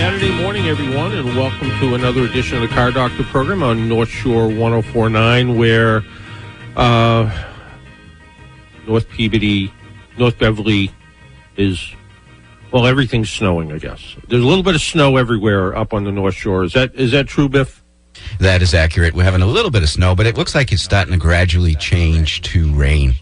Saturday morning, everyone, and welcome to another edition of the Car Doctor program on North Shore 1049, where uh, North Peabody, North Beverly is, well, everything's snowing, I guess. There's a little bit of snow everywhere up on the North Shore. Is that is that true, Biff? That is accurate. We're having a little bit of snow, but it looks like it's starting to gradually change to rain.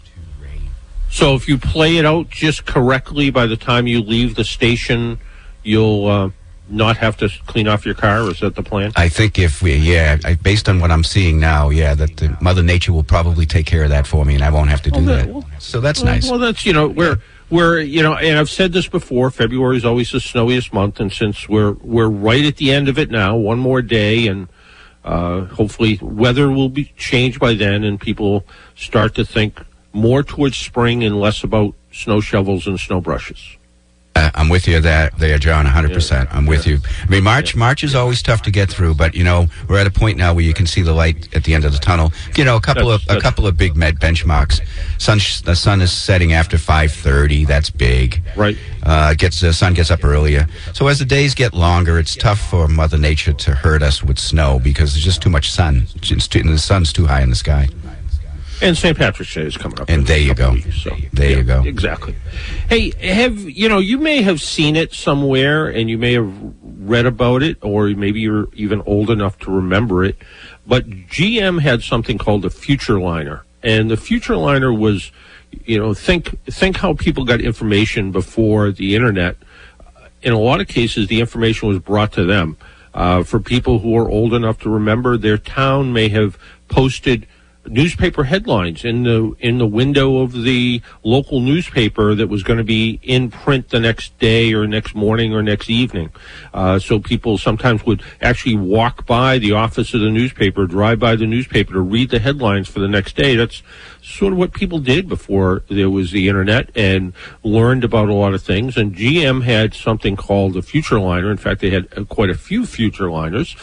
So if you play it out just correctly, by the time you leave the station, you'll uh, not have to clean off your car. Is that the plan? I think if we, yeah, I, based on what I'm seeing now, yeah, that the Mother Nature will probably take care of that for me, and I won't have to do Well, that- that. well- So that's well, nice. Well, that's you know we're we're you know, and I've said this before. February is always the snowiest month, and since we're we're right at the end of it now, one more day, and uh, hopefully weather will be changed by then, and people start to think more towards spring and less about snow shovels and snow brushes. Uh, I'm with you that there, John. 100. percent I'm with you. I mean, March March is always tough to get through, but you know we're at a point now where you can see the light at the end of the tunnel. You know, a couple That's- of a couple of big med benchmarks. Sun the sun is setting after 5:30. That's big. Right. Uh, gets the sun gets up earlier. So as the days get longer, it's tough for Mother Nature to hurt us with snow because there's just too much sun. It's too, the sun's too high in the sky. And St. Patrick's Day is coming up. And there you go. weeks, so, There you go. Exactly. Hey, have you know? You may have seen it somewhere, and you may have read about it, or maybe you're even old enough to remember it. But GM had something called the Futureliner, and the Futureliner was, you know, think think how people got information before the internet. In a lot of cases, the information was brought to them. Uh, for people who are old enough to remember, their town may have posted newspaper headlines in the in the window of the local newspaper that was going to be in print the next day or next morning or next evening. Uh, so people sometimes would actually walk by the office of the newspaper, drive by the newspaper to read the headlines for the next day. That's sort of what people did before there was the internet and learned about a lot of things. And GM had something called the Futureliner. In fact, they had uh, quite a few Futureliners.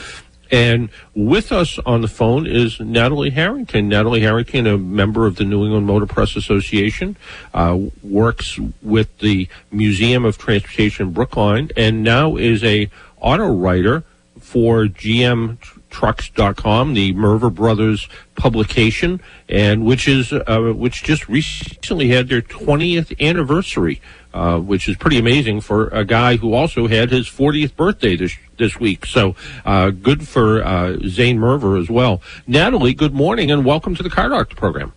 And with us on the phone is Natalie Harrington. Natalie Harrington, a member of the New England Motor Press Association, uh, works with the Museum of Transportation Brookline, and now is a auto writer for GM trucks.com the Merva brothers publication and which is uh, which just recently had their 20th anniversary uh, which is pretty amazing for a guy who also had his 40th birthday this this week so uh, good for uh, Zane Merva as well Natalie good morning and welcome to the car doctor program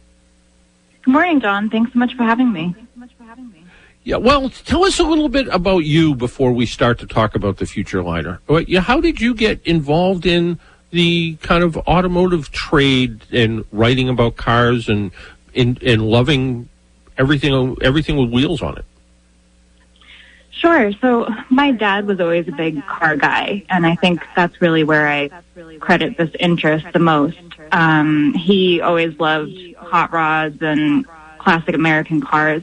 Good morning, John. Thanks so much for having me. yeah well tell us a little bit about you before we start to talk about the Futureliner how did you get involved in the kind of automotive trade and writing about cars and in and loving everything everything with wheels on it. Sure. So my dad was always a big car guy, and I think that's really where I credit this interest the most. Um, he always loved hot rods and classic American cars,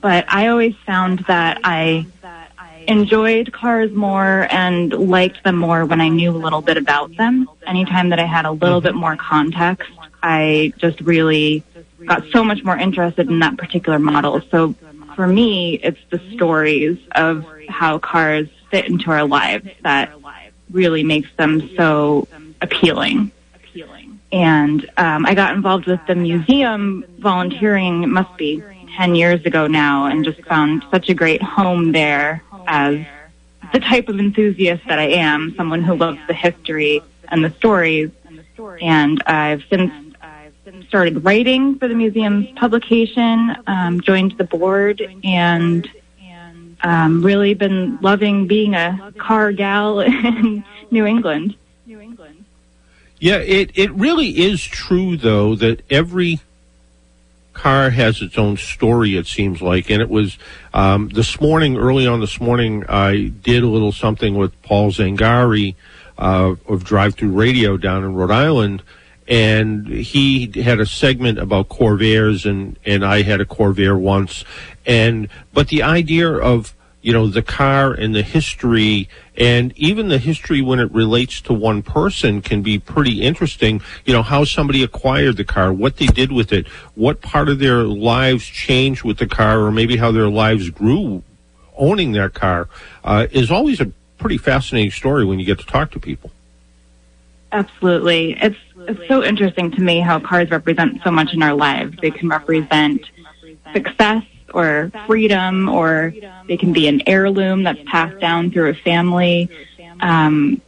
but I always found that I enjoyed cars more and liked them more when I knew a little bit about them. Anytime that I had a little bit more context, I just really got so much more interested in that particular model. So for me, it's the stories of how cars fit into our lives that really makes them so appealing. And um, I got involved with the museum volunteering, it must be 10 years ago now, and just found such a great home there as the type of enthusiast that I am, someone who loves the history and the stories. And I've since started writing for the museum's publication, um, joined the board, and um, really been loving being a car gal in New England. New England. Yeah, it, it really is true though that every car has its own story. It seems like, and it was um, this morning, early on this morning, I did a little something with Paul Zangari. Uh, of Drive Through Radio down in Rhode Island, and he had a segment about Corvairs, and and I had a Corvair once, and but the idea of you know the car and the history and even the history when it relates to one person can be pretty interesting. You know how somebody acquired the car what they did with it what part of their lives changed with the car or maybe how their lives grew owning their car uh, is always a pretty fascinating story when you get to talk to people. Absolutely. It's it's so interesting to me how cars represent so much in our lives they can represent success or freedom, or they can be an heirloom that's passed down through a family. Um,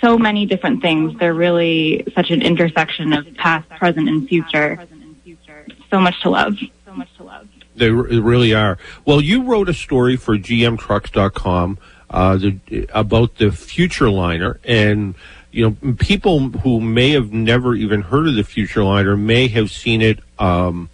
so many different things. They're really such an intersection of past, present, and future. So much to love. So much to love. They really are. Well, you wrote a story for GMTrucks.com uh, the, about the Futureliner, and you know, people who may have never even heard of the Futureliner may have seen it um,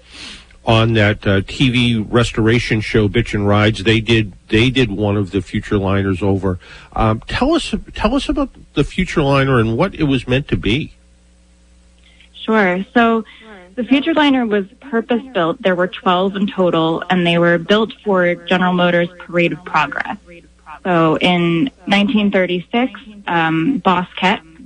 on that uh, TV restoration show, Bitchin' Rides. They did they did one of the Futureliners over. Um, tell us tell us about the Futureliner and what it was meant to be. Sure. So the Futureliner was purpose built. There were 12 in total, and they were built for General Motors Parade of Progress. So in 1936, um, Boss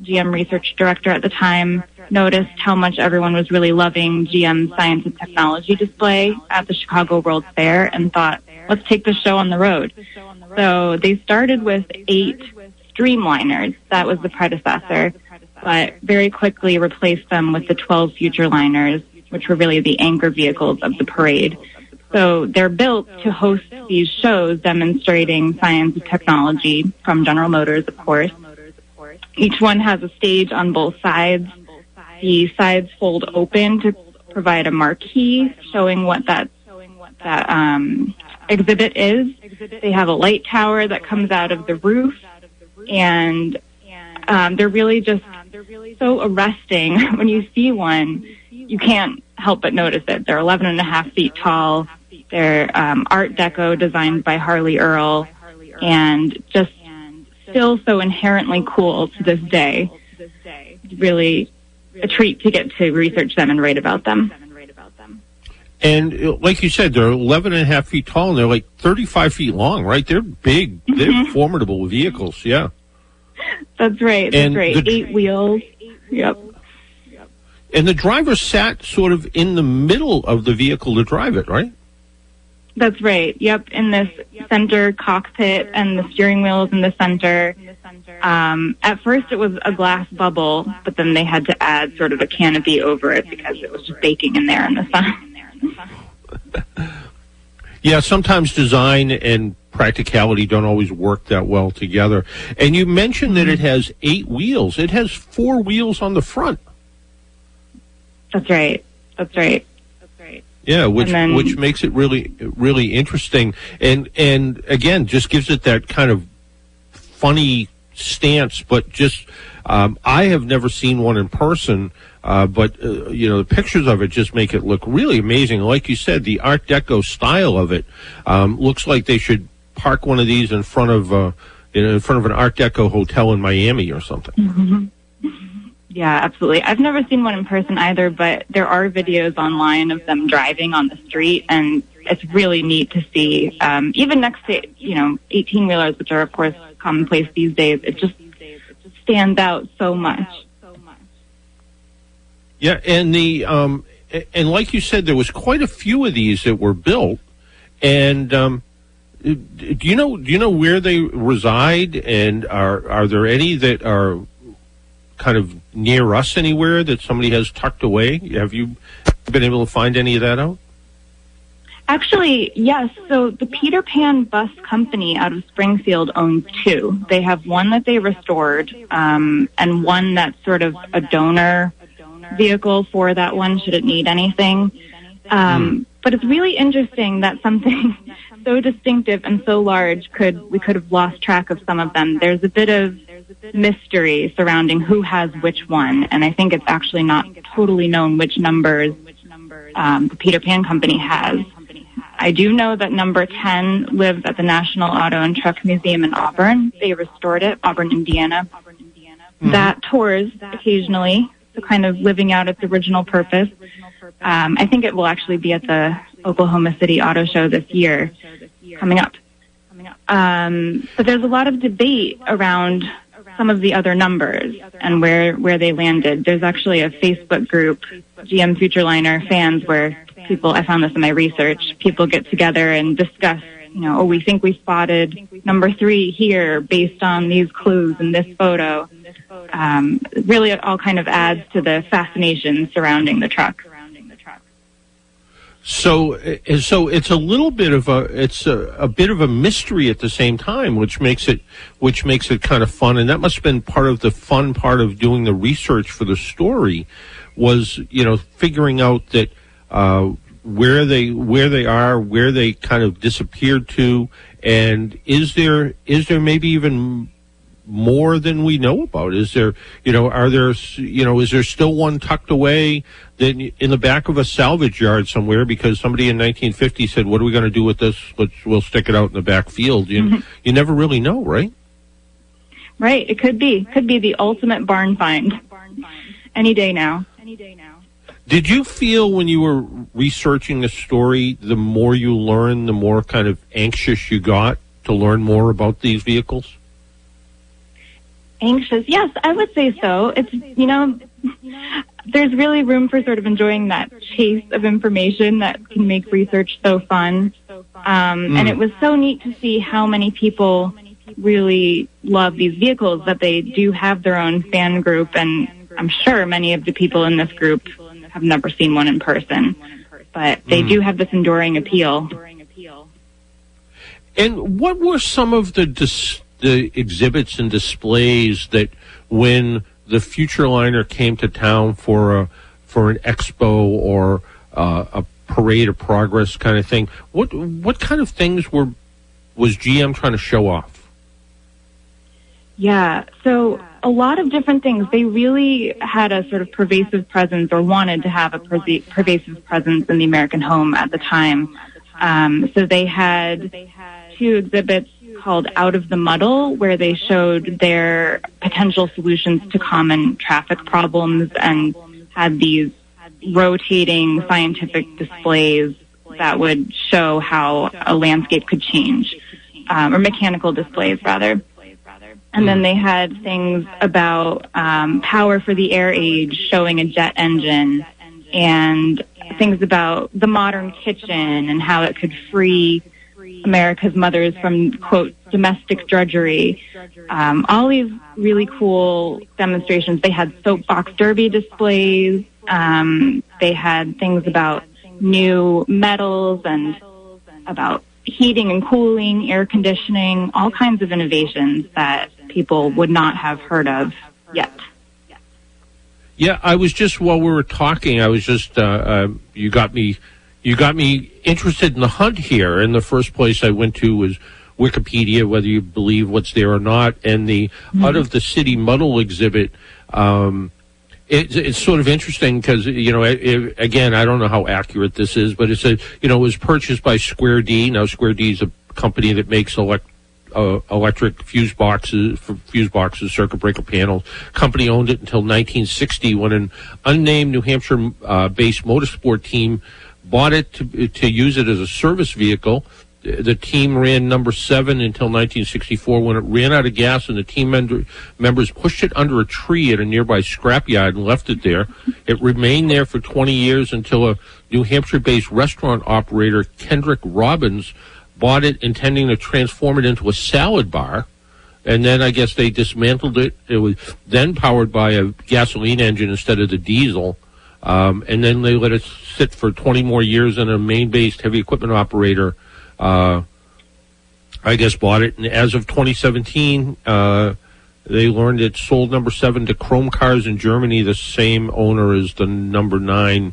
GM research director at the time, noticed how much everyone was really loving GM's science and technology display at the Chicago World's Fair and thought, let's take the show on the road. So they started with eight Streamliners. That was the predecessor, but very quickly replaced them with the 12 Futureliners, which were really the anchor vehicles of the parade. So they're built to host these shows demonstrating science and technology from General Motors, of course. Each one has a stage on both sides the sides fold open to provide a marquee showing what that that um, exhibit is. They have a light tower that comes out of the roof, and um, they're really just so arresting. when you see one, you can't help but notice it. They're 11 and a half feet tall. They're um, Art Deco designed by Harley Earl, and just still so inherently cool to this day. Really a treat to get to research them and write about them. And uh, like you said, they're 11 and a half feet tall and they're like 35 feet long, right? They're big. Mm-hmm. They're formidable vehicles. Yeah. That's right. That's and right. The, Eight wheels. Yep. And the driver sat sort of in the middle of the vehicle to drive it, right? That's right. Yep. In this center cockpit and the steering wheel is in the center. Um, at first, it was a glass bubble, but then they had to add sort of a canopy over it because it was just baking in there in the sun. yeah, sometimes design and practicality don't always work that well together. And you mentioned that it has eight wheels. It has four wheels on the front. That's right. That's right. Yeah, which then, which makes it really really interesting, and and again, just gives it that kind of funny stance, but just um, I have never seen one in person. Uh, but uh, you know the pictures of it just make it look really amazing. Like you said, the Art Deco style of it um, looks like they should park one of these in front of uh, in front of an Art Deco hotel in Miami or something. Mm-hmm. Yeah, absolutely. I've never seen one in person either, but there are videos online of them driving on the street, and it's really neat to see. Um, even next to you know eighteen wheelers, which are of course commonplace these days, it just stands out so much. Yeah, and the um, and like you said, there was quite a few of these that were built, and um, do you know do you know where they reside, and are are there any that are kind of near us anywhere that somebody has tucked away? Have you been able to find any of that out? Actually, yes. So the Peter Pan Bus Company out of Springfield owns two. They have one that they restored, um, and one that's sort of a donor vehicle for that one should it need anything. Um, mm. But it's really interesting that something so distinctive and so large could we could have lost track of some of them. There's a bit of mystery surrounding who has which one, and I think it's actually not totally known which numbers um, the Peter Pan Company has. I do know that number 10 lives at the National Auto and Truck Museum in Auburn. They restored it, Auburn, Indiana. that tours occasionally, so kind of living out its original purpose. Um, I think it will actually be at the Oklahoma City Auto Show this year, coming up. Um, but there's a lot of debate around some of the other numbers and where where they landed. There's actually a Facebook group, GM Futureliner fans, where people I found this in my research. People get together and discuss. You know, oh, we think we spotted number three here based on these clues in this photo. Um, really, it all kind of adds to the fascination surrounding the truck. So, so it's a little bit of a it's a, a bit of a mystery at the same time, which makes it which makes it kind of fun. And that must have been part of the fun part of doing the research for the story, was you know figuring out that uh, where they where they are, where they kind of disappeared to, and is there is there maybe even more than we know about? Is there, you know, are there, you know, is there still one tucked away that in the back of a salvage yard somewhere because somebody in 1950 said, "What are we going to do with this? Let's we'll stick it out in the back field." You mm-hmm. you never really know, right? Right. It could be could be the ultimate barn find. Any day now. Any day now. Did you feel when you were researching the story, the more you learned, the more kind of anxious you got to learn more about these vehicles? Anxious. Yes, I would say so. It's, you know, there's really room for sort of enjoying that chase of information that can make research so fun. Um, mm. And it was so neat to see how many people really love these vehicles that they do have their own fan group. And I'm sure many of the people in this group have never seen one in person, but they mm. do have this enduring appeal. And what were some of the dis- the exhibits and displays that when the Futureliner came to town for a for an expo or uh, a parade of progress kind of thing, what what kind of things were was GM trying to show off? Yeah, so a lot of different things. They really had a sort of pervasive presence, or wanted to have a pervasive presence in the American home at the time. Um, so they had two exhibits called Out of the Muddle, where they showed their potential solutions to common traffic problems and had these rotating scientific displays that would show how a landscape could change, um, or mechanical displays rather. And then they had things about um, power for the air age, showing a jet engine, and things about the modern kitchen and how it could free America's mothers from quote domestic drudgery. Um, all these really cool demonstrations. They had soapbox derby displays. Um, they had things about new metals and about heating and cooling, air conditioning, all kinds of innovations that people would not have heard of yet. Yeah, I was just while we were talking, I was just uh, uh, you got me you got me interested in the hunt here. And the first place I went to was Wikipedia, whether you believe what's there or not. And the mm-hmm. out of the city muddle exhibit, um, it, it's sort of interesting because you know it, it, again I don't know how accurate this is, but it's a you know it was purchased by Square D. Now Square D is a company that makes elect, uh, electric fuse boxes, fuse boxes, circuit breaker panels. Company owned it until 1960 when an unnamed New Hampshire-based uh, motorsport team bought it to, to use it as a service vehicle. The team ran number seven until 1964 when it ran out of gas and the team member, members pushed it under a tree at a nearby scrapyard and left it there. It remained there for 20 years until a New Hampshire based restaurant operator, Kendrick Robbins, bought it intending to transform it into a salad bar. And then I guess they dismantled it. It was then powered by a gasoline engine instead of the diesel. Um, and then they let it sit for 20 more years and a Maine-based heavy equipment operator, uh, I guess, bought it. And as of 2017, uh, they learned it sold number seven to Chrome Cars in Germany, the same owner as the number nine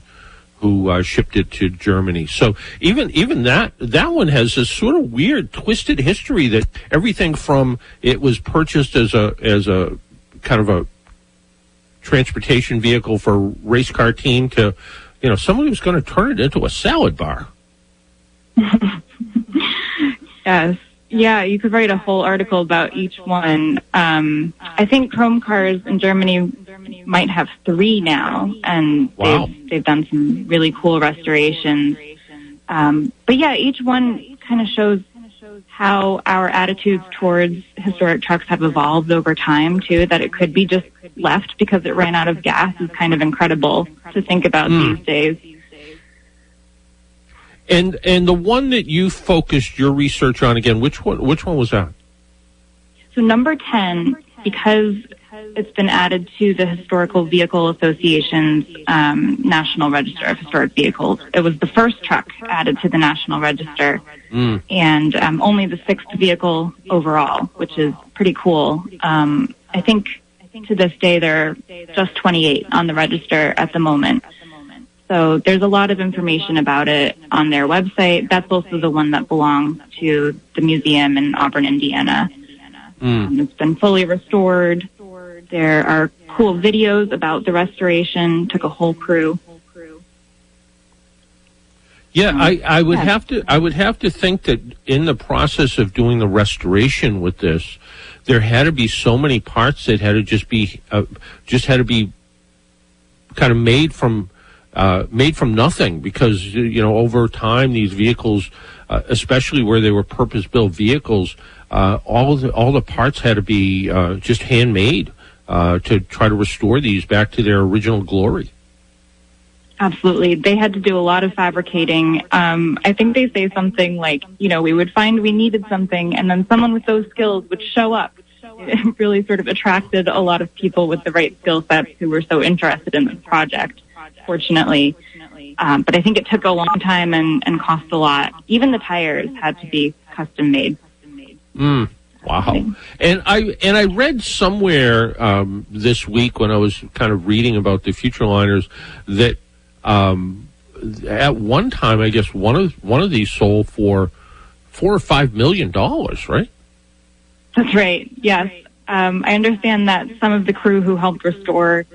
who uh, shipped it to Germany. So even even that that one has this sort of weird, twisted history that everything from it was purchased as a as a kind of a transportation vehicle for race car team to, you know, somebody was going to turn it into a salad bar. yes. Yeah, you could write a whole article about each one. Um, I think Chrome Cars in Germany might have three now, and Wow. they've they've done some really cool restorations. Um, but yeah, each one kind of shows how our attitudes towards historic trucks have evolved over time too. That it could be just left because it ran out of gas is kind of incredible to think about Hmm. these days. And and the one that you focused your research on again, which one? Which one was that? So number 10, because it's been added to the Historical Vehicle Association's um, National Register of Historic Vehicles. It was the first truck added to the National Register Mm. and um, only the sixth vehicle overall, which is pretty cool. Um, I think to this day there are just 28 on the register at the moment. So there's a lot of information about it on their website. That's also the one that belongs to the museum in Auburn, Indiana. Mm. It's been fully restored. There are cool videos about the restoration. Took a whole crew. Yeah, I, I would have to I would have to think that in the process of doing the restoration with this, there had to be so many parts that had to just be uh, just had to be kind of made from uh, made from nothing because you know over time these vehicles, uh, especially where they were purpose built vehicles, uh, all the all the parts had to be uh, just handmade uh, to try to restore these back to their original glory. Absolutely. They had to do a lot of fabricating. Um, I think they say something like, you know, we would find we needed something and then someone with those skills would show up. It really sort of attracted a lot of people with the right skill sets who were so interested in this project, fortunately. Um, but I think it took a long time and, and cost a lot. Even the tires had to be custom made. Mm, wow. And I and I read somewhere um, this week when I was kind of reading about the Futureliners that um, at one time I guess one of one of these sold for four or five million dollars, right? That's right. Yes. Um, I understand that some of the crew who helped restore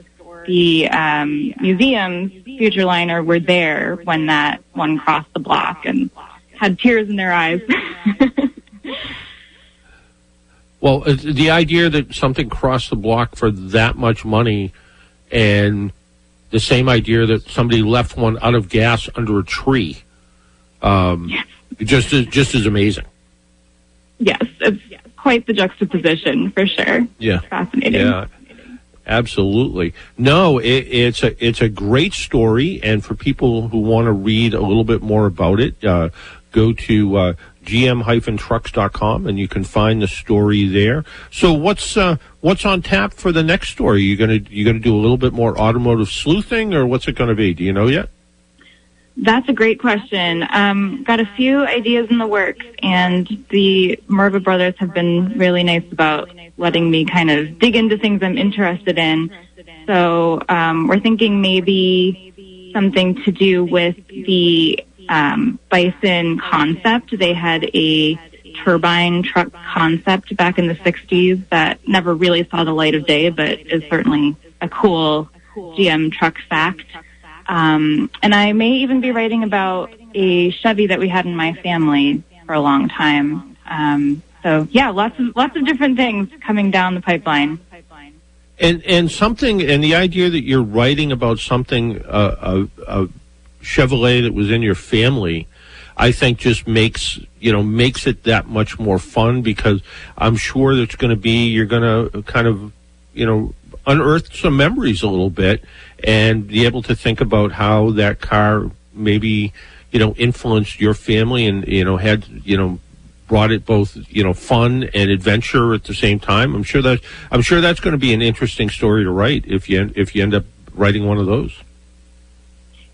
the um, museum's Futureliner were there when that one crossed the block and had tears in their eyes. Well, the idea that something crossed the block for that much money, and the same idea that somebody left one out of gas under a tree, um, just as, just as amazing. yes, it's quite the juxtaposition for sure. Yeah. Fascinating. Yeah, absolutely. No, it, it's a it's a great story, and for people who want to read a little bit more about it, uh, go to uh, gm-trucks.com and you can find the story there. So, what's uh, what's on tap for the next story? You gonna you gonna do a little bit more automotive sleuthing, or what's it going to be? Do you know yet? That's a great question. Um, got a few ideas in the works, and the Merva brothers have been really nice about letting me kind of dig into things I'm interested in. So um, we're thinking maybe something to do with the um, Bison concept. They had a turbine truck concept back in the 60s that never really saw the light of day, but is certainly a cool GM truck fact. Um, and I may even be writing about a Chevy that we had in my family for a long time. Um, so yeah, lots of lots of different things coming down the pipeline. And and something and the idea that you're writing about something uh, a, a Chevrolet that was in your family, I think just makes you know makes it that much more fun because I'm sure there's going to be you're going to kind of you know unearth some memories a little bit and be able to think about how that car maybe you know influenced your family and you know had you know brought it both you know fun and adventure at the same time. I'm sure that I'm sure that's going to be an interesting story to write if you if you end up writing one of those.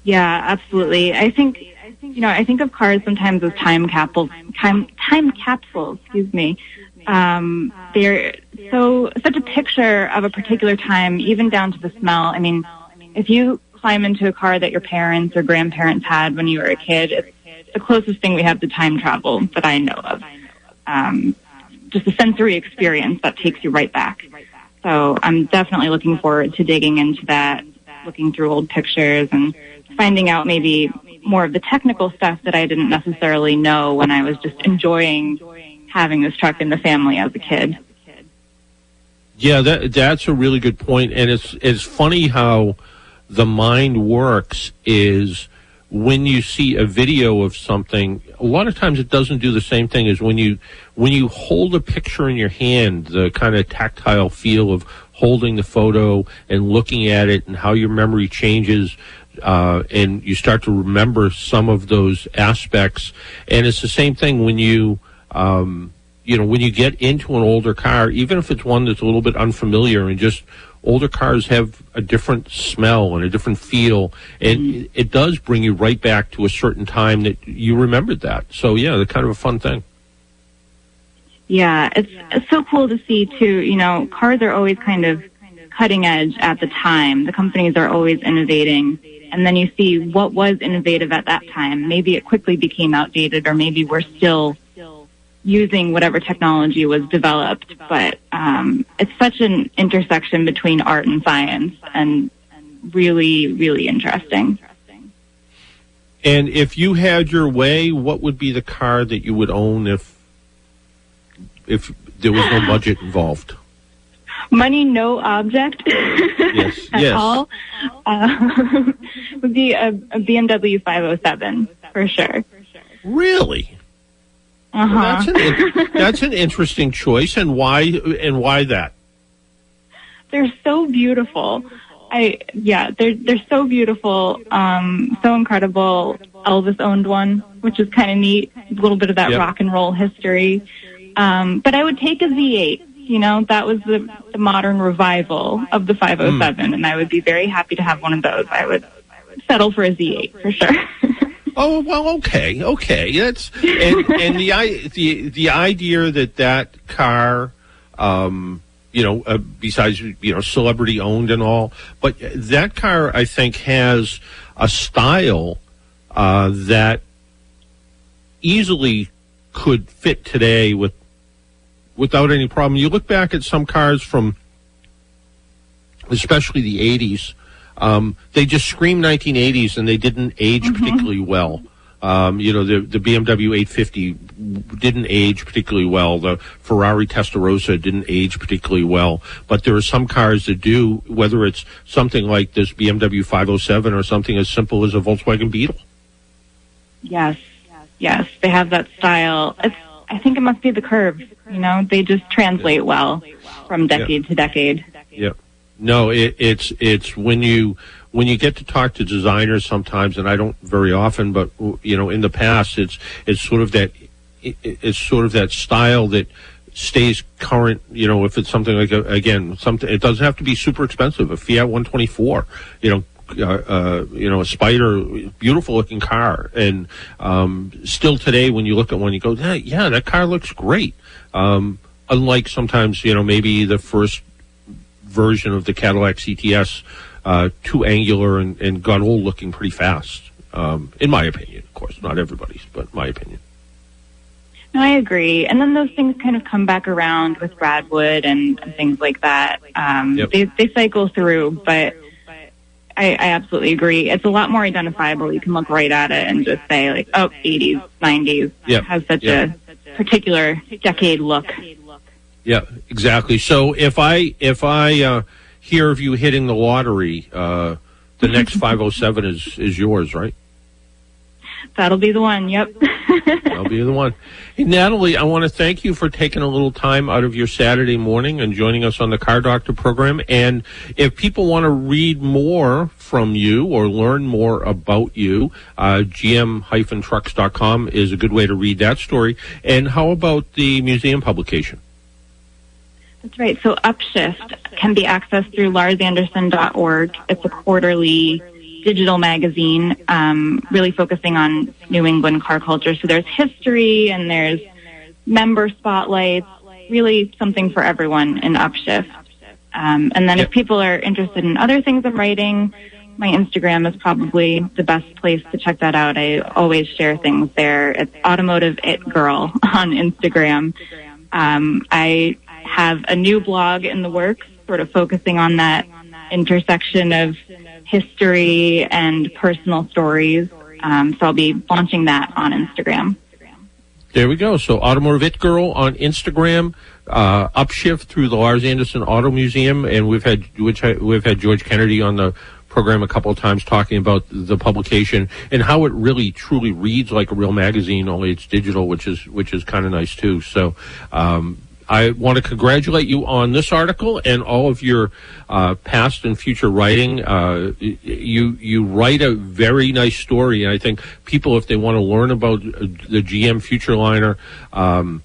Yeah, absolutely. I think I think you know I think of cars sometimes as time capsules. Time time capsules. Excuse me. Um, they're so such a picture of a particular time, even down to the smell. I mean, if you climb into a car that your parents or grandparents had when you were a kid, it's the closest thing we have to time travel that I know of. Um, just a sensory experience that takes you right back. So I'm definitely looking forward to digging into that, looking through old pictures and finding out maybe more of the technical stuff that I didn't necessarily know when I was just enjoying having this truck in the family as a kid. Yeah, that that's a really good point, and it's it's funny how the mind works. Is when you see a video of something, a lot of times it doesn't do the same thing as when you when you hold a picture in your hand. The kind of tactile feel of holding the photo and looking at it, and how your memory changes. Uh, and you start to remember some of those aspects, and it's the same thing when you um, you know, when you get into an older car, even if it's one that's a little bit unfamiliar and just older cars have a different smell and a different feel, and mm-hmm. it, does bring you right back to a certain time that you remembered that. So yeah, it's kind of a fun thing. Yeah, it's, it's so cool to see too. You know, cars are always kind of cutting edge at the time. The companies are always innovating. And then you see what was innovative at that time. Maybe it quickly became outdated or maybe we're still using whatever technology was developed. But um, it's such an intersection between art and science, and really, really interesting. And if you had your way, what would be the car that you would own if if there was no budget involved? Money, no object yes, at yes. all. Uh, would be a, a BMW 507 for sure. Really? Uh-huh. Well, that's an that's an interesting choice, and why and why that? They're so beautiful. I yeah, they're they're so beautiful, um, so incredible. Elvis owned one, which is kind of neat. A little bit of that yep. rock and roll history. Um, but I would take a Z8. You know, that was the, the modern revival of the 507, mm. and I would be very happy to have one of those. I would settle for a Z8 for sure. Oh well, okay, okay. That's and and the the the idea that that car, um, you know, uh, besides you know celebrity owned and all, but that car I think has a style uh, that easily could fit today with without any problem. You look back at some cars from, especially the '80s um, they just scream 1980s and they didn't age mm-hmm. particularly well. Um, you know, the, the BMW 850 didn't age particularly well. The Ferrari Testarossa didn't age particularly well. But there are some cars that do, whether it's something like this BMW 507 or something as simple as a Volkswagen Beetle. Yes, yes, they have that style. It's, I think it must be the curves. You know, they just translate well from decade yeah. to decade. Yeah. No, it, it's it's when you when you get to talk to designers sometimes, and I don't very often, but you know, in the past, it's it's sort of that it, it's sort of that style that stays current. You know, if it's something like a, again, something it doesn't have to be super expensive. A Fiat 124, you know. Uh, uh, you know, a Spider, beautiful looking car, and um, still today, when you look at one, you go, yeah, yeah that car looks great. Um, unlike sometimes, you know, maybe the first version of the Cadillac CTS, uh, too angular and, and got old looking pretty fast. Um, in my opinion, of course, not everybody's, but my opinion. No, I agree. And then those things kind of come back around with Radwood and, and things like that. Um, yep. they, they cycle through, but I, I absolutely agree. It's a lot more identifiable. You can look right at it and just say like, oh, 80s, 90s. Yep. has such yep. a particular decade look. Yeah, exactly. So if I if I uh, hear of you hitting the lottery, uh, the next 507 is is yours, right? That'll be the one. Yep. That'll be the one. Hey, Natalie, I want to thank you for taking a little time out of your Saturday morning and joining us on the Car Doctor program. And if people want to read more from you or learn more about you, uh, gm-trucks.com is a good way to read that story. And how about the museum publication? That's right. So Upshift can be accessed through larzanderson.org. It's a quarterly digital magazine, um, really focusing on New England car culture. So there's history and there's member spotlights, really something for everyone in Upshift. Um, and then yep. if people are interested in other things I'm writing, my Instagram is probably the best place to check that out. I always share things there. It's Automotive It Girl on Instagram. Um, I have a new blog in the works, sort of focusing on that intersection of history and personal stories. Um, so I'll be launching that on Instagram. There we go. So Automotive It Girl on Instagram, uh, Upshift through the Larz Anderson Auto Museum, and we've had we've had George Kennedy on the program a couple of times talking about the publication and how it really truly reads like a real magazine, only it's digital, which is which is kind of nice too. So. Um, I want to congratulate you on this article and all of your uh, past and future writing. Uh, you you write a very nice story, and I think people, if they want to learn about the GM Futureliner, um,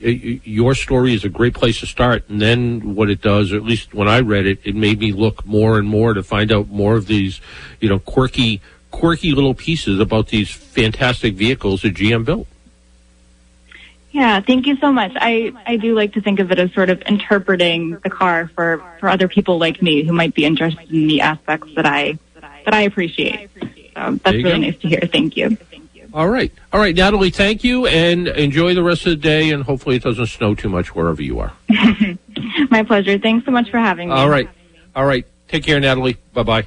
your story is a great place to start. And then what it does, or at least when I read it, it made me look more and more to find out more of these, you know, quirky quirky little pieces about these fantastic vehicles that GM built. Yeah, thank you so much. I, I do like to think of it as sort of interpreting the car for, for other people like me who might be interested in the aspects that I that I appreciate. So that's really go. nice to hear. Thank you. All right. All right, Natalie, thank you and enjoy the rest of the day and hopefully it doesn't snow too much wherever you are. My pleasure. Thanks so much for having me. All right. All right. Take care, Natalie. Bye bye.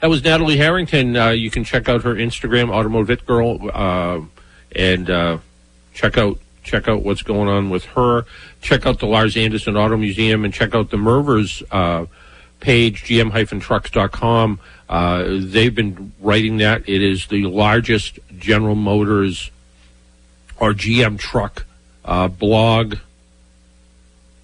That was Natalie Harrington. Uh, you can check out her Instagram, Automotive It Girl, uh, and uh, check out check out what's going on with her. Check out the Larz Anderson Auto Museum and check out the Mervas uh, page, gm-trucks.com. Uh, they've been writing that. It is the largest General Motors or GM truck uh, blog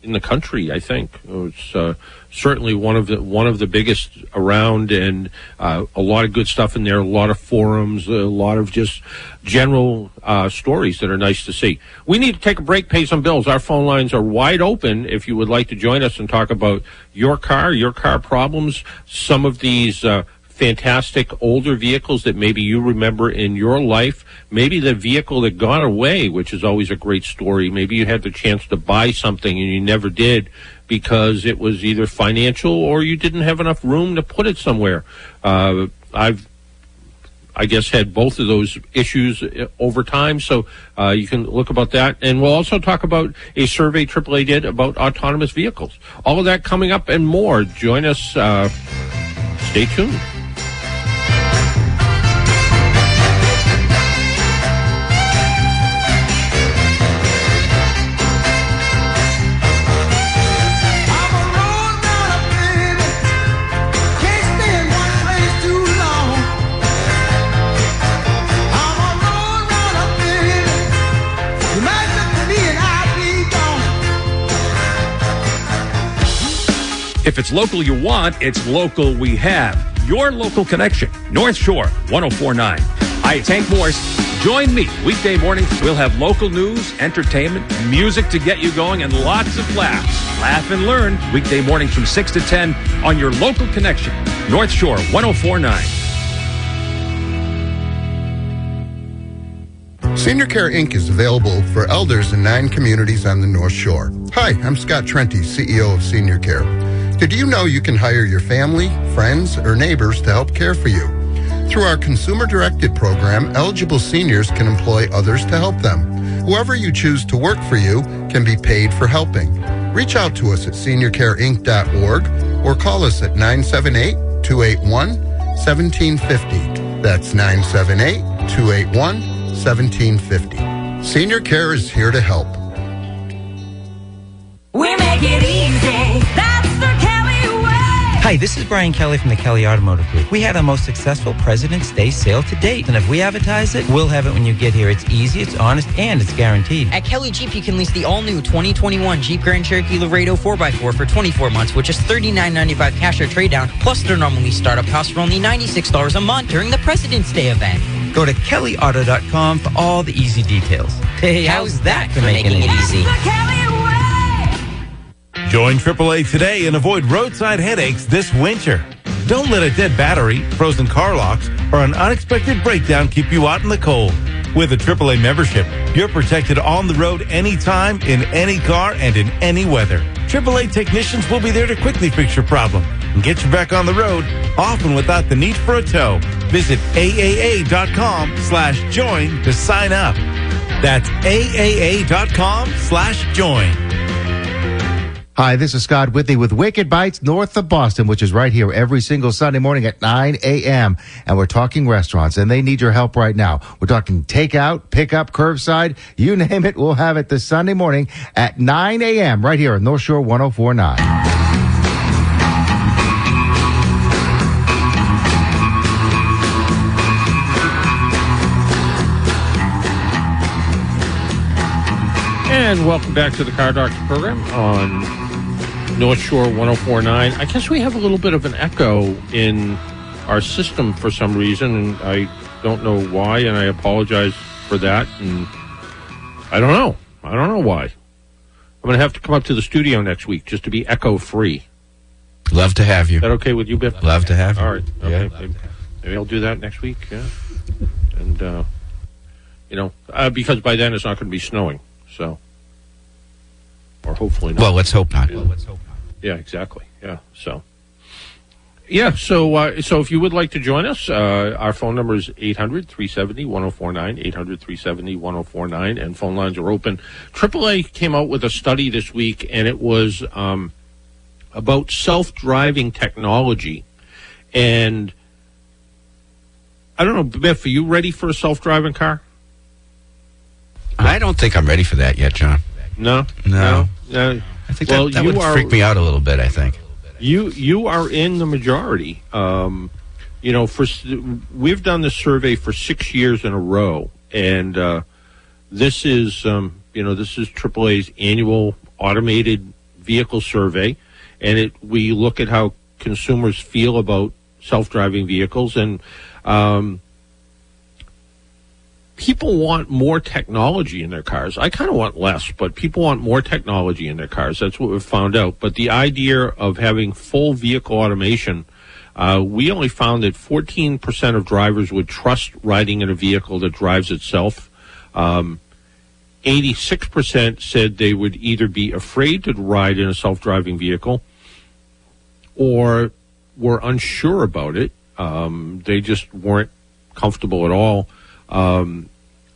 in the country. I think it's uh, certainly one of the one of the biggest around, and uh, a lot of good stuff in there. A lot of forums, a lot of just general uh, stories that are nice to see. We need to take a break, pay some bills. Our phone lines are wide open. If you would like to join us and talk about your car, your car problems, some of these uh, fantastic older vehicles that maybe you remember in your life. Maybe the vehicle that got away, which is always a great story. Maybe you had the chance to buy something and you never did because it was either financial or you didn't have enough room to put it somewhere. Uh, I've I guess had both of those issues uh, over time. So uh, you can look about that, and we'll also talk about a survey AAA did about autonomous vehicles. All of that coming up and more. Join us. Uh, stay tuned. If it's local you want, it's local we have. Your local connection, North Shore 1049. Hi, it's Tank Morse. Join me weekday mornings. We'll have local news, entertainment, music to get you going, and lots of laughs. Laugh and learn weekday mornings from 6 to 10 on your local connection, North Shore 1049. Senior Care Inc. is available for elders in nine communities on the North Shore. Hi, I'm Scott Trenti, CEO of Senior Care. Did you know you can hire your family, friends, or neighbors to help care for you? Through our consumer directed program, eligible seniors can employ others to help them. Whoever you choose to work for you can be paid for helping. Reach out to us at seniorcareinc.org or call us at 978 281 1750. That's 978 281 1750. Senior Care is here to help. We make it easy. Hi, this is Brian Kelly from the Kelly Automotive Group. We had our most successful President's Day sale to date. And if we advertise it, we'll have it when you get here. It's easy, it's honest, and it's guaranteed. At Kelly Jeep, you can lease the all-new 2021 Jeep Grand Cherokee Laredo 4x4 for 24 months, which is $39.95 cash or trade down, plus their normally startup cost for only $96 a month during the President's Day event. Go to kellyauto.com for all the easy details. Hey, how's, how's that, for making, making it easy? Join AAA today and avoid roadside headaches this winter. Don't let a dead battery, frozen car locks, or an unexpected breakdown keep you out in the cold. With a AAA membership, you're protected on the road anytime, in any car, and in any weather. AAA technicians will be there to quickly fix your problem and get you back on the road, often without the need for a tow. Visit AAA.com slash join to sign up. That's AAA.com slash join. Hi, this is Scott Whitney with Wicked Bites north of Boston, which is right here every single Sunday morning at 9 a.m. And we're talking restaurants, and they need your help right now. We're talking takeout, pickup, curbside, you name it, we'll have it this Sunday morning at 9 a.m. right here at North Shore 1049. And welcome back to the Car Doctor program on North Shore 1049. I guess we have a little bit of an echo in our system for some reason, and I don't know why, and I apologize for that. And I don't know. I don't know why. I'm going to have to come up to the studio next week just to be echo free. Love to have you. Is that okay with you, Biff? Love to have you. All right. Okay. Yeah. Maybe, maybe I'll do that next week. Yeah. And, uh, you know, uh, because by then it's not going to be snowing. So, or hopefully not. Well, let's hope not. Yeah, exactly. Yeah. So, yeah. So, uh, so if you would like to join us, uh, our phone number is 800 370 1049, 800 370 1049, and phone lines are open. AAA came out with a study this week, and it was um, about self driving technology. And I don't know, Biff, are you ready for a self driving car? I don't think I'm ready for that yet, John. No? No. No? I think well, that, that you would are, freak me out a little bit. I think. You you are in the majority. Um, you know, for we've done this survey for six years in a row, and uh, this is um, you know this is AAA's annual automated vehicle survey, and it we look at how consumers feel about self-driving vehicles, and um, people want more technology in their cars. I kind of want less, but people want more technology in their cars. That's what we've found out. But the idea of having full vehicle automation, uh, we only found that 14% of drivers would trust riding in a vehicle that drives itself. Um, 86% said they would either be afraid to ride in a self-driving vehicle or were unsure about it. Um, they just weren't comfortable at all. Um,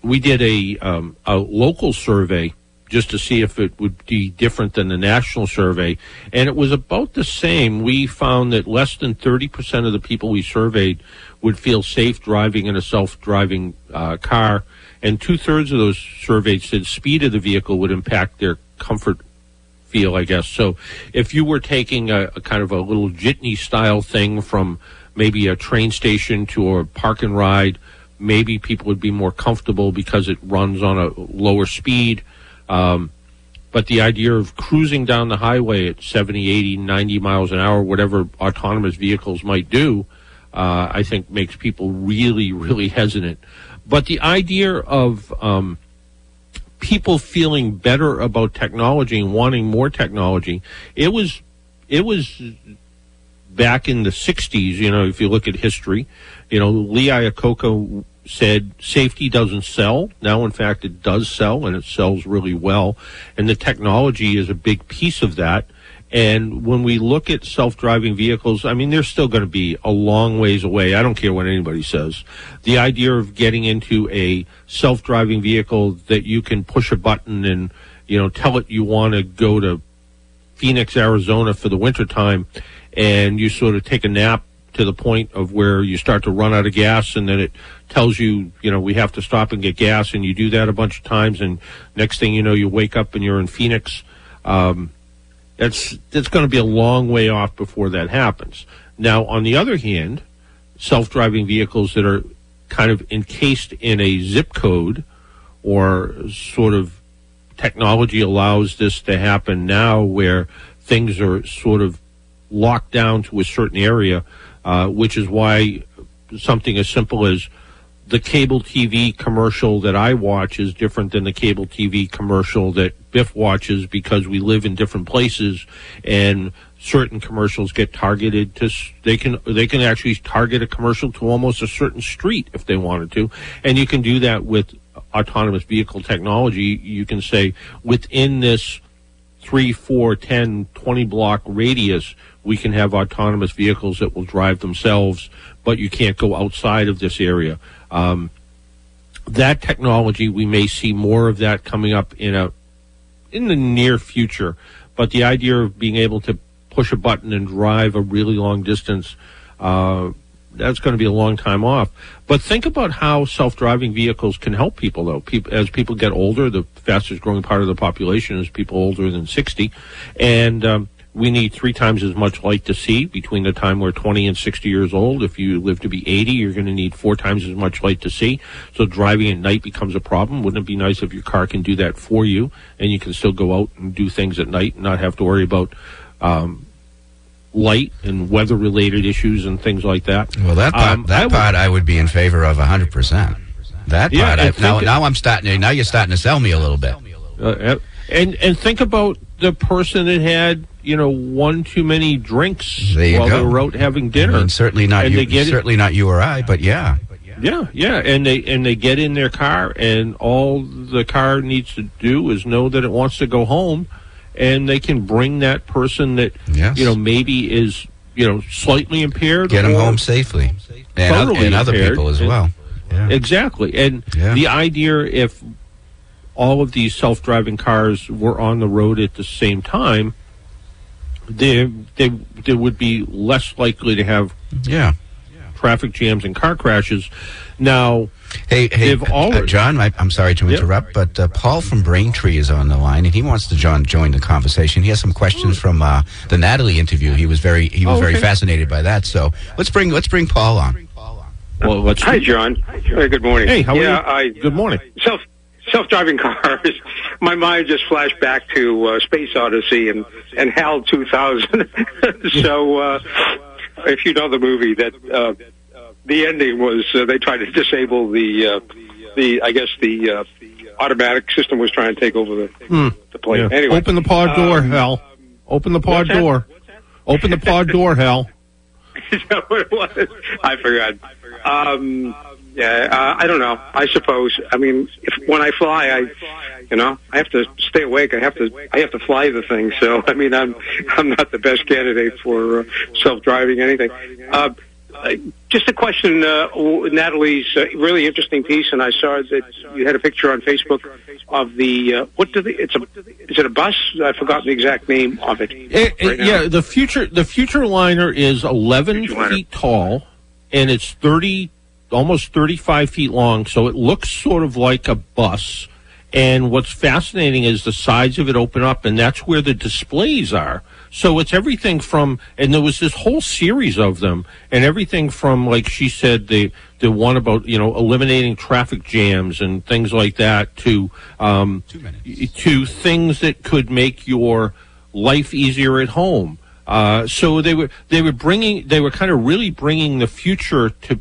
we did a um, a local survey just to see if it would be different than the national survey, and it was about the same. We found that less than thirty percent of the people we surveyed would feel safe driving in a self-driving uh, car, and two thirds of those surveyed said speed of the vehicle would impact their comfort feel, I guess. So if you were taking a, a kind of a little jitney style thing from maybe a train station to a park and ride, maybe people would be more comfortable because it runs on a lower speed. Um, but the idea of cruising down the highway at 70, 80, 90 miles an hour, whatever autonomous vehicles might do, uh, I think makes people really, really hesitant. But the idea of um, people feeling better about technology and wanting more technology, it was, it was back in the 60s, you know, if you look at history, you know, Lee Iacocca said safety doesn't sell. Now, in fact, it does sell and it sells really well. And the technology is a big piece of that. And when we look at self-driving vehicles, I mean, they're still going to be a long ways away. I don't care what anybody says. The idea of getting into a self-driving vehicle that you can push a button and, you know, tell it you want to go to Phoenix, Arizona for the wintertime, and you sort of take a nap to the point of where you start to run out of gas and then it tells you, you know, we have to stop and get gas and you do that a bunch of times and next thing you know you wake up and you're in Phoenix. Um, that's that's going to be a long way off before that happens. Now, on the other hand, self-driving vehicles that are kind of encased in a zip code or sort of technology allows this to happen now where things are sort of locked down to a certain area, uh, which is why something as simple as the cable TV commercial that I watch is different than the cable TV commercial that Biff watches because we live in different places and certain commercials get targeted to they can they can actually target a commercial to almost a certain street if they wanted to. And you can do that with autonomous vehicle technology. You can say within this 3 4 10 20 block radius we can have autonomous vehicles that will drive themselves but you can't go outside of this area um, that technology we may see more of that coming up in a in the near future but the idea of being able to push a button and drive a really long distance, uh, that's going to be a long time off. But think about how self-driving vehicles can help people, though. People, as people get older, the fastest growing part of the population is people older than 60, and um, we need three times as much light to see between the time we're 20 and 60 years old. If you live to be 80, you're going to need four times as much light to see. So driving at night becomes a problem. Wouldn't it be nice if your car can do that for you and you can still go out and do things at night and not have to worry about um, light and weather related issues and things like that? Well, that part, Um, I that would- part I would be in favor of 100%. That Yeah, part, I I, now, it- now I'm starting. to, Now you're starting to sell me a little bit. Uh, and and think about the person that had you know one too many drinks while go. they were out having dinner. I mean, certainly not And you. they get it- Certainly not you or I, but yeah. Yeah, yeah, and they and they get in their car, and all the car needs to do is know that it wants to go home, and they can bring that person that Yes. you know maybe is you know slightly impaired. Get them home safely, and, totally and other people as And- well. Yeah. Exactly, and Yeah. the idea if all of these self-driving cars were on the road at the same time, they they they would be less likely to have Yeah. traffic jams and car crashes. Now, Hey, hey, They've uh, John. I, I'm sorry to Yep. interrupt, but uh, Paul from Braintree is on the line, and he wants to join join the conversation. He has some questions from uh, the Natalie interview. He was very he was Oh, very fascinated by that. So let's bring let's bring Paul on. well, let's Hi, John. Hey, good morning. Hey, how are yeah, you? I, Good morning. self self-driving cars. My mind just flashed back to uh, Space Odyssey and and HAL 2000. so, uh, if you know the movie, that uh, the ending was uh, they tried to disable the uh, the I guess the uh, automatic system was trying to take over the Hmm. the plane. Yeah. Anyway, Open the pod door, um, Hal. Open the pod door. Open the pod door, Hal. Is that what it was? I forgot. Um, yeah, uh, I don't know. I suppose. I mean, if when I fly, I, you know, I have to stay awake. I have to, I have to fly the thing. So, I mean, I'm, I'm not the best candidate for uh, self-driving anything. Uh, just a question, uh, Natalie's uh, really interesting piece, and I saw that you had a picture on Facebook of the uh, what do the it's a is it a bus? I've forgotten the exact name of it. It- it- right yeah, the future the Futureliner is 11 Futureliner. feet tall, and it's 30, almost 35 feet long. So it looks sort of like a bus. And what's fascinating is the sides of it open up, and that's where the displays are. So it's everything from, and there was this whole series of them, and everything from, like she said, the the one about you know eliminating traffic jams and things like that, to um, to things that could make your life easier at home. Uh, so they were they were bringing they were kind of really bringing the future to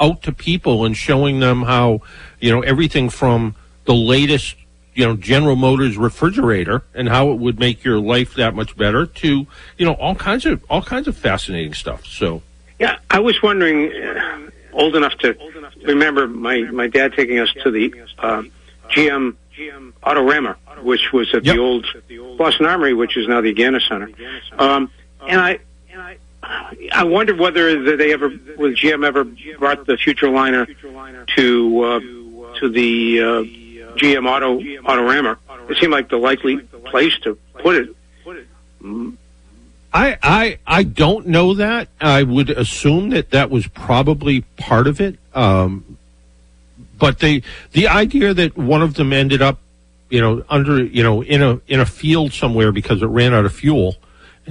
out to people and showing them how you know everything from the latest you know General Motors refrigerator and how it would make your life that much better to you know all kinds of all kinds of fascinating stuff. So Yeah, I was wondering, uh, old enough to remember my, my dad taking us to the uh, GM GM Autorama, which was at Yep. the old Boston Armory, which is now the Agganis Center. Um, and I, I wonder whether they ever, was GM ever brought the Futureliner to uh, to the uh, GM Auto Autorama. It seemed like the likely place to put it. I, I I don't know that. I would assume that that was probably part of it. Um, but they the idea that one of them ended up, you know, under you know in a in a field somewhere because it ran out of fuel,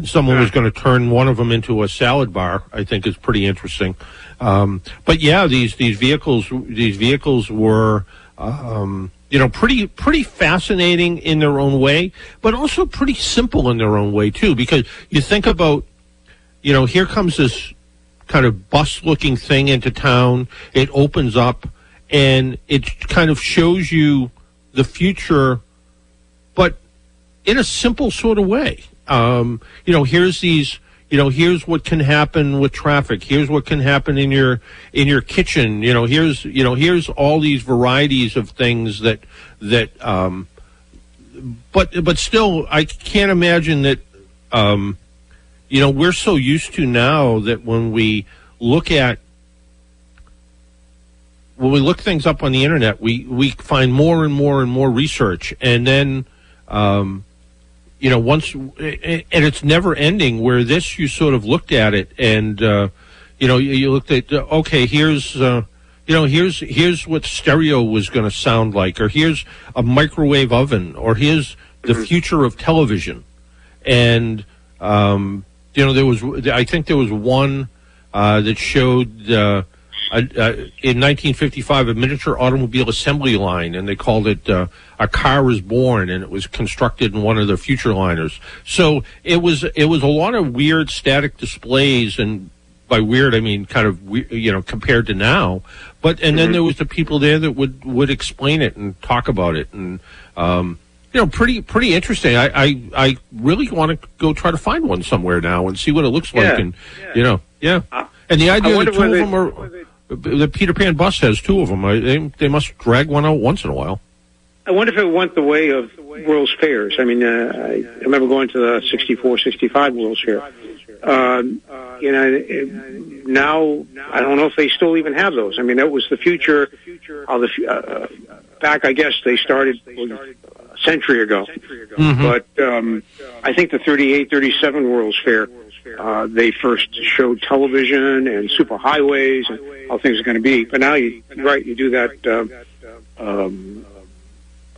someone was going to turn one of them into a salad bar. I think is pretty interesting. Um, but yeah, these these vehicles these vehicles were. Um, you know, pretty pretty fascinating in their own way, but also pretty simple in their own way too. Because you think about, you know, here comes this kind of bus-looking thing into town. It opens up, and it kind of shows you the future, but in a simple sort of way. Um, you know, here's these. You know, here's what can happen with traffic. Here's what can happen in your in your kitchen. You know, here's you know here's all these varieties of things that that. Um, but but still, I can't imagine that. Um, you know, we're so used to now that when we look at when we look things up on the internet, we we find more and more and more research, and then um, you know, once and it's never ending. Where this, you sort of looked at it, and uh, you know, you, you looked at uh, okay, here's. Uh, you know, here's here's what stereo was going to sound like, or here's a microwave oven, or here's the future of television, and um, you know, there was I think there was one uh, that showed uh, uh, in 1955 a miniature automobile assembly line, and they called it uh, "A Car Was Born," and it was constructed in one of the Futureliners. So it was it was a lot of weird static displays, and by weird I mean kind of you know compared to now. But and then there was the people there that would would explain it and talk about it, and um, you know, pretty pretty interesting. I I, I really want to go try to find one somewhere now and see what it looks like, Yeah. and you know, yeah. and the idea that two of them are the Peter Pan bus has two of them. I, they they must drag one out once in a while. I wonder if it went the way of World's Fairs. I mean, uh, I, remember going to the 64, 65 World's Fair. Um, you know, it, now I don't know if they still even have those. I mean, that was the future. Of the uh, back, I guess they started a century ago. But um, I think the 38, 37 World's Fair, uh, they first showed television and superhighways and how things are going to be. But now, you right, you do that. Um, um,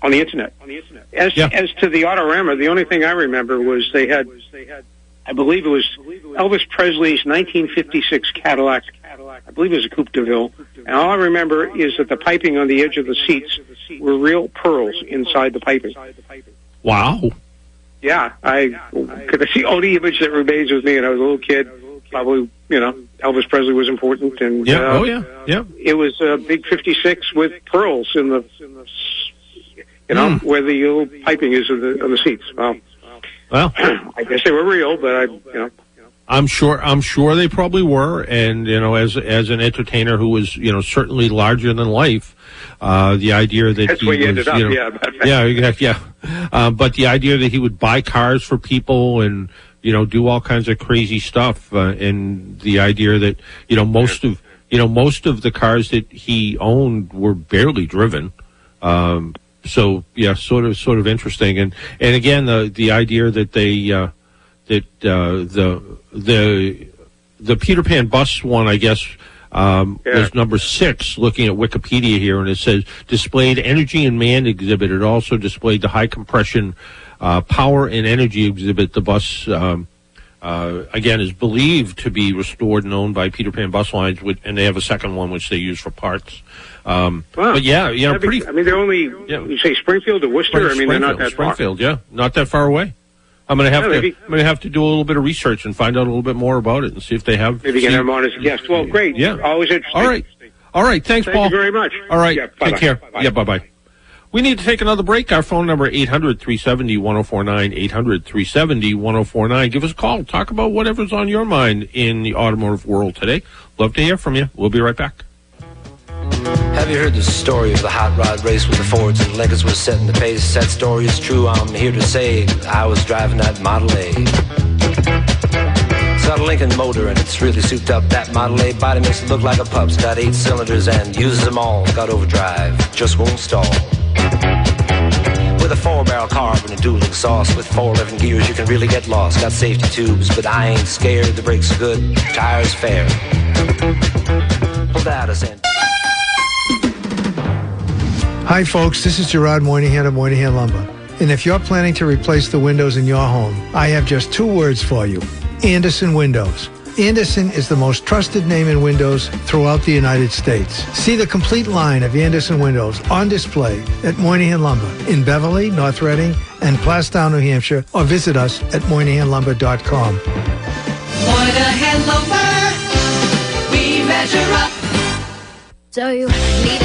on the internet. On the internet. As as to the Autorama, the only thing I remember was they had, I believe it was Elvis Presley's 1956 Cadillac. I believe it was a Coupe de Ville. And all I remember is that the piping on the edge of the seats were real pearls inside the piping. Wow. Yeah, I could see only image that remains with me, and I was a little kid. Probably, you know, Elvis Presley was important, and Yeah. uh, oh yeah. Yeah. it was a big 56 with pearls in the, you know, Hmm. where the little piping is on the, on the seats. Well, Well, I guess they were real, but I, you know, I'm sure. I'm sure they probably were, and you know, as as an entertainer who was, you know, certainly larger than life, uh, the idea that that's he where you was, ended up. you know, yeah, yeah, exactly, yeah. Um, but the idea that he would buy cars for people and you know do all kinds of crazy stuff, uh, and the idea that you know most of you know most of the cars that he owned were barely driven. Um, so yeah, sort of sort of interesting, and and again the the idea that they uh, that uh, the the the Peter Pan bus one, I guess. Um, was number six. Looking at Wikipedia here, and it says displayed energy and man exhibit. It also displayed the high compression uh, power and energy exhibit. The bus um, uh, again is believed to be restored and owned by Peter Pan Bus Lines, with, and they have a second one which they use for parts. Um, Wow. But yeah, you know, That'd be- pretty. I mean, they're only yeah. you say Springfield to Worcester. I mean, they're not that far. Springfield, yeah, not that far away. I'm gonna have Yeah, to. maybe- I'm gonna have to do a little bit of research and find out a little bit more about it and see if they have. Maybe get them on as a guest. Well, great. Yeah. always interesting. All right. All right. Thanks, Thank Paul. you very much. All right. Yeah, bye-bye. Take care. Bye-bye. Yeah. Bye bye. We need to take another break. Our phone number 800-370-1049, 800-370-1049. Give us a call. Talk about whatever's on your mind in the automotive world today. Love to hear from you. We'll be right back. Have you heard the story of the hot rod race with the Fords and Lincolns was setting the pace? That story is true. I'm here to say I was driving that Model A. Got a Lincoln motor and it's really souped up. That Model A body makes it look like a pup's. Got eight cylinders and uses them all. Got overdrive, just won't stall. With a four barrel carb and a dual exhaust with four eleven gears, you can really get lost. Got safety tubes, but I ain't scared. The brakes are good, tires fair. Pulled out a. Hi, folks. This is Gerard Moynihan of Moynihan Lumber. And if you're planning to replace the windows in your home, I have just two words for you Andersen Windows. Andersen is the most trusted name in windows throughout the United States. See the complete line of Andersen windows on display at Moynihan Lumber in Beverly, North Reading, and Plaistow, New Hampshire, or visit us at moynihanlumber.com. Moynihan Lumber. We measure up. So you need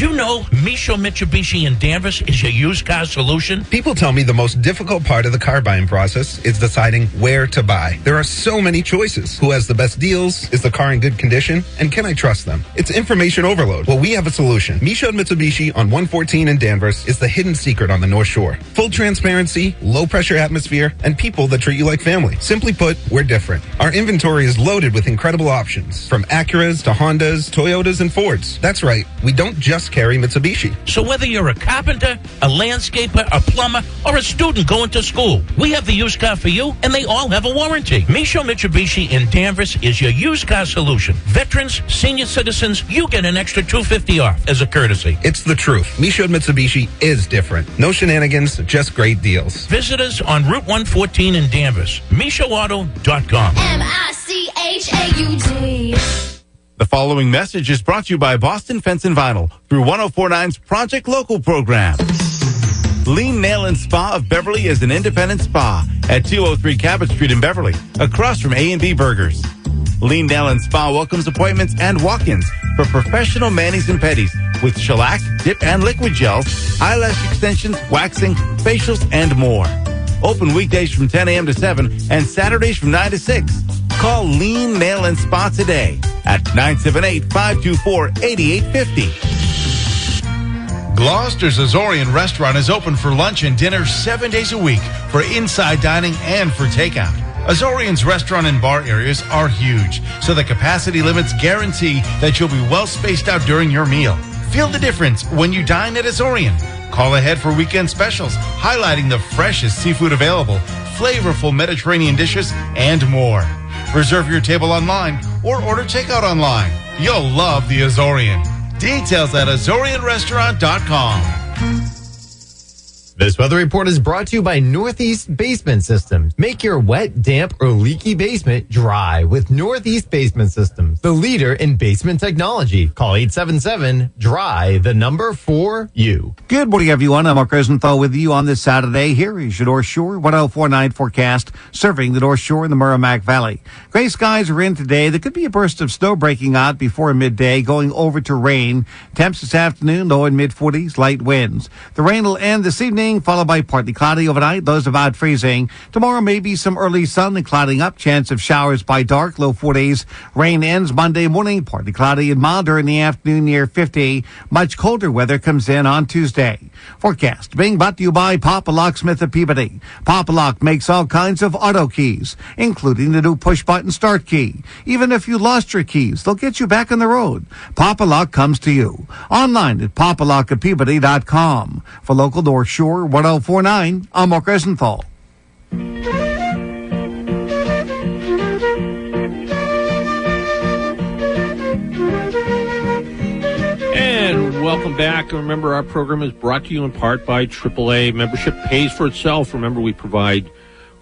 you know Michaud Mitsubishi in Danvers is your used car solution? People tell me the most difficult part of the car buying process is deciding where to buy. There are so many choices. Who has the best deals? Is the car in good condition? And can I trust them? It's information overload. Well, we have a solution. Michaud Mitsubishi on 114 in Danvers is the hidden secret on the North Shore. Full transparency, low pressure atmosphere, and people that treat you like family. Simply put, we're different. Our inventory is loaded with incredible options from Acuras to Hondas, Toyotas, and Fords. That's right. We don't just carry Mitsubishi. So whether you're a carpenter, a landscaper, a plumber, or a student going to school, we have the used car for you, and they all have a warranty. Michaud Mitsubishi in Danvers is your used car solution. Veterans, senior citizens, you get an extra 250 off as a courtesy. It's the truth. Michaud Mitsubishi is different. No shenanigans, just great deals. Visit us on Route 114 in Danvers. MichaudAuto.com. M I C H A U D. The following message is brought to you by Boston Fence and Vinyl through 1049's Project Local program. Lean Nail and Spa of Beverly is an independent spa at 203 Cabot Street in Beverly, across from A&B Burgers. Lean Nail and Spa welcomes appointments and walk-ins for professional manis and pedis with shellac, dip and liquid gels, eyelash extensions, waxing, facials, and more. Open weekdays from 10 a.m. to 7 and Saturdays from 9 to 6. Call Lean Nail and Spa today at 978-524-8850. Gloucester's Azorean restaurant is open for lunch and dinner seven days a week for inside dining and for takeout. Azorean's restaurant and bar areas are huge, so the capacity limits guarantee that you'll be well spaced out during your meal. Feel the difference when you dine at Azorean. Call ahead for weekend specials, highlighting the freshest seafood available, flavorful Mediterranean dishes, and more. Reserve your table online or order takeout online. You'll love the Azorean. Details at AzoreanRestaurant.com. This weather report is brought to you by Northeast Basement Systems. Make your wet, damp, or leaky basement dry with Northeast Basement Systems, the leader in basement technology. Call 877-DRY, the number for you. Good morning, everyone. I'm Mark Rosenthal with you on this Saturday. Here is your North Shore 1049 forecast serving the North Shore and the Merrimack Valley. Gray skies are in today. There could be a burst of snow breaking out before midday, going over to rain. Temps this afternoon, low and mid 40s, light winds. The rain will end this evening, followed by partly cloudy overnight, those about freezing. Tomorrow, maybe some early sun and clouding up, chance of showers by dark, low 40s. Rain ends Monday morning, partly cloudy and milder in the afternoon near 50. Much colder weather comes in on Tuesday. Forecast being brought to you by Papa Locksmith of Peabody. Papa Lock makes all kinds of auto keys, including the new push button start key. Even if you lost your keys, they'll get you back on the road. Papa Lock comes to you. Online at papalockofpeabody.com. For local North Shore 1049, I'm Mark Rosenthal. And welcome back. Remember, our program is brought to you in part by AAA. Membership pays for itself. Remember, we provide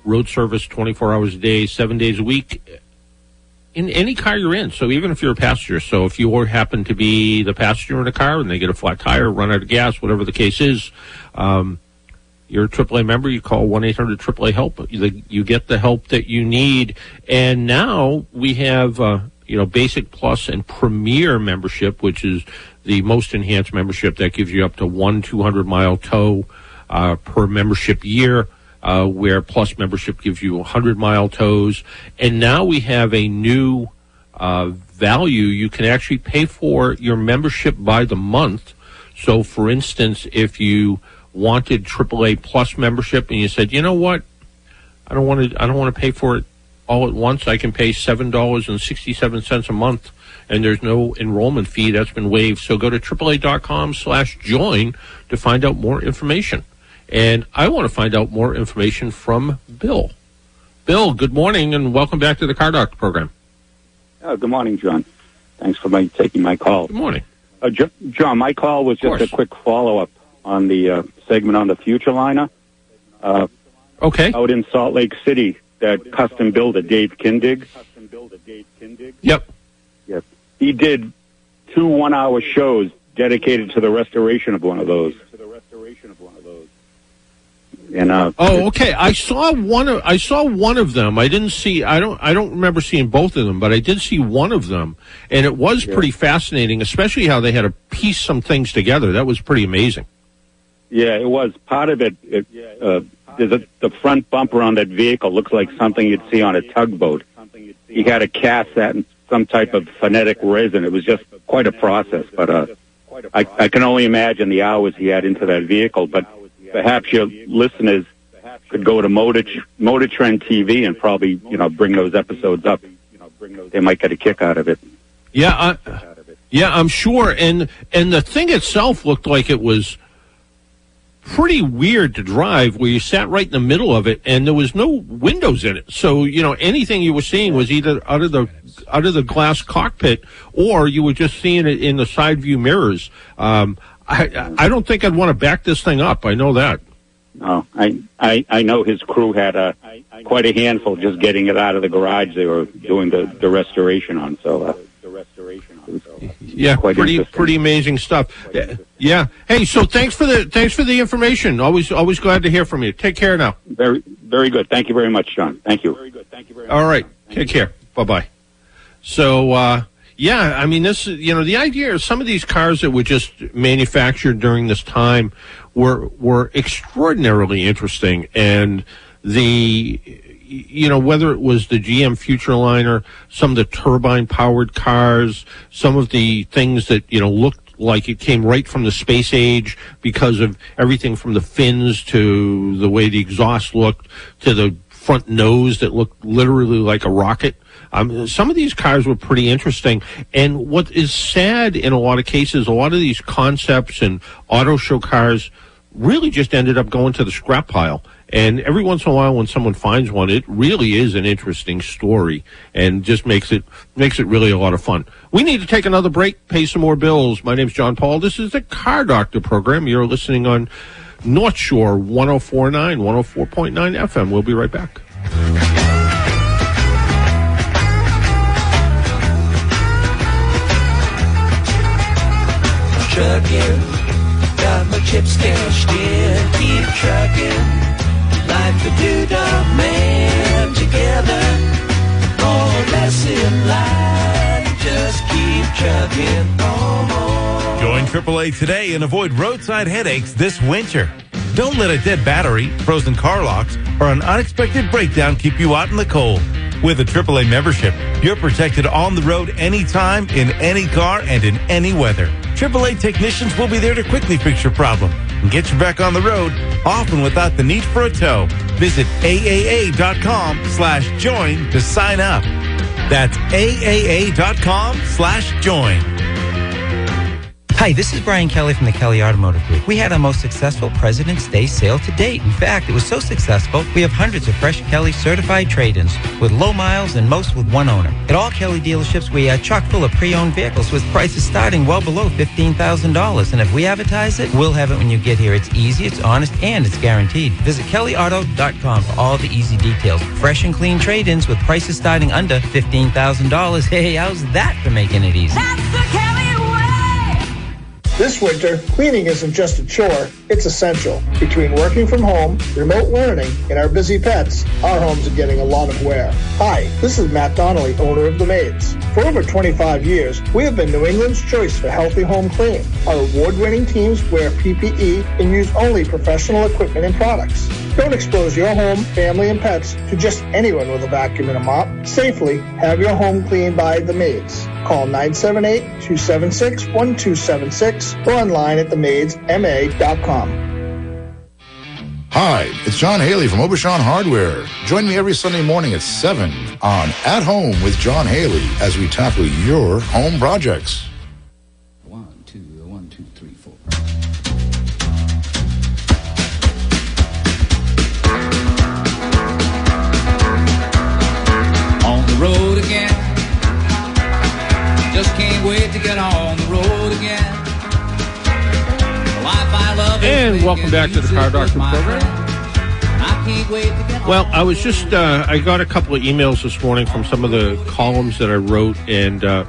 road service 24 hours a day, seven days a week in any car you're in. So even if you're a passenger, so if you happen to be the passenger in a car and they get a flat tire, run out of gas, whatever the case is, um, you're a AAA member, you call 1-800-AAA help. You, you get the help that you need. And now we have, uh, you know, basic plus and premier membership, which is the most enhanced membership that gives you up to one 200 mile tow, uh, per membership year. Uh, where plus membership gives you 100 mile tows. And now we have a new uh, value. You can actually pay for your membership by the month. So, for instance, if you wanted AAA plus membership and you said, you know what, I don't want to, I don't want to pay for it all at once. I can pay seven dollars and sixty-seven cents a month, and there's no enrollment fee that's been waived. So go to AAA.com/join to find out more information. And I want to find out more information from Bill. Bill, good morning and welcome back to the Car Doctor program. Oh, good morning, John. Thanks for my, taking my call. Good morning. Uh, John, my call was just a quick follow up on the uh, segment on the Futureliner. Uh, okay. Out in Salt Lake City, that custom builder, Dave Kindig. Yep. Yep. He did two one hour shows dedicated to the restoration of one of those. And uh, Oh, okay. I saw one of I saw one of them. I didn't see. I don't. I don't remember seeing both of them, but I did see one of them, and it was pretty fascinating, especially how they had to piece some things together. That was pretty amazing. Yeah, it was part of it. it uh, there's a, the front bumper on that vehicle looks like something you'd see on a tugboat. He had to cast that in some type of phenolic resin. It was just quite a process, but uh, I, I can only imagine the hours he had into that vehicle. But perhaps your listeners could go to Motor, Motor Trend TV and probably you know bring those episodes up. They might get a kick out of it. Yeah, I, Yeah, I'm sure. And and the thing itself looked like it was pretty weird to drive where you sat right in the middle of it and there was no windows in it. So, you know, anything you were seeing was either out of the out of the glass cockpit or you were just seeing it in the side view mirrors. Um I I don't think I'd want to back this thing up. I know that. No, I, I, I know his crew had a quite a handful just getting it out of the garage they were doing the, the restoration on. So, uh, the restoration Yeah, quite pretty pretty amazing stuff. Yeah. Yeah. Hey, so thanks for the thanks for the information. Always always glad to hear from you. Take care now. Very, very good. Thank you very much, John. Thank you. Very good. Thank you very All much. All right. Take care. Bye bye. So, uh, yeah, I mean, this, you know, the idea is some of these cars that were just manufactured during this time were, were extraordinarily interesting. And the, you know, whether it was the GM Futureliner, some of the turbine powered cars, some of the things that, you know, looked like it came right from the space age because of everything from the fins to the way the exhaust looked to the front nose that looked literally like a rocket. Um, some of these cars were pretty interesting. And what is sad in a lot of cases, a lot of these concepts and auto show cars really just ended up going to the scrap pile. And every once in a while, when someone finds one, it really is an interesting story, and just makes it makes it really a lot of fun. We need to take another break, pay some more bills. My name's John Paul. This is the Car Doctor program. You're listening on North Shore 1049, 104.9 FM. We'll be right back. Trucking, got my chips cashed in. Keep trucking, like the doodah man. Together, more or less in line. Just keep trucking on. Join AAA today and avoid roadside headaches this winter. Don't let a dead battery, frozen car locks, or an unexpected breakdown keep you out in the cold. With a AAA membership, you're protected on the road anytime, in any car, and in any weather. AAA technicians will be there to quickly fix your problem and get you back on the road, often without the need for a tow. Visit AAA.com slash join to sign up. That's AAA.com slash join. Hi, this is Brian Kelly from the Kelly Automotive Group. We had our most successful President's Day sale to date. In fact, it was so successful, we have hundreds of fresh Kelly certified trade-ins with low miles and most with one owner. At all Kelly dealerships, we are chock full of pre-owned vehicles with prices starting well below $15,000. And if we advertise it, we'll have it when you get here. It's easy, it's honest, and it's guaranteed. Visit kellyauto.com for all the easy details. Fresh and clean trade-ins with prices starting under $15,000. Hey, how's that for making it easy? This winter, cleaning isn't just a chore, it's essential. Between working from home, remote learning, and our busy pets, our homes are getting a lot of wear. Hi, this is Matt Donnelly, owner of The Maids. For over 25 years, we have been New England's choice for healthy home cleaning. Our award-winning teams wear PPE and use only professional equipment and products. Don't expose your home, family, and pets to just anyone with a vacuum and a mop. Safely have your home cleaned by The Maids. Call 978-276-1276 or online at themaidsma.com. Hi, it's John Haley from Aubuchon Hardware. Join me every Sunday morning at 7 on At Home with John Haley as we tackle your home projects. Welcome back to the Car Doctor program. I can't wait to get Well, I was just, uh, I got a couple of emails this morning from some of the columns that I wrote, and uh,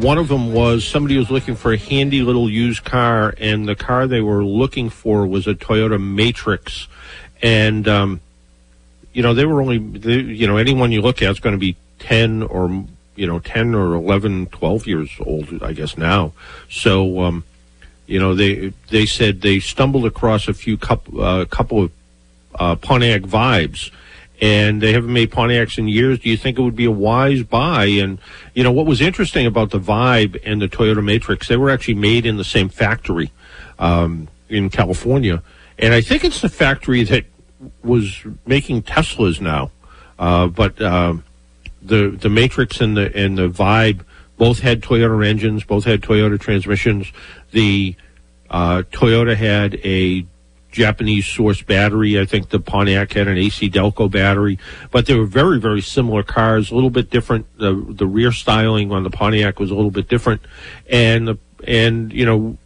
one of them was somebody was looking for a handy little used car, and the car they were looking for was a Toyota Matrix. And, um, you know, they were only, they, you know, anyone you look at is going to be 10 or, you know, 10 or 11, 12 years old, I guess now. So, um, you know, they, they said they stumbled across a few couple, uh, couple of uh, Pontiac vibes, and they haven't made Pontiacs in years. Do you think it would be a wise buy? And you know what was interesting about the Vibe and the Toyota Matrix? They were actually made in the same factory um, in California, and I think it's the factory that was making Teslas now. Uh, but um, the the Matrix and the and the Vibe both had Toyota engines, both had Toyota transmissions. The uh, Toyota had a Japanese source battery. I think the Pontiac had an AC Delco battery, but they were very, very similar cars. A little bit different. The the rear styling on the Pontiac was a little bit different, and and you know,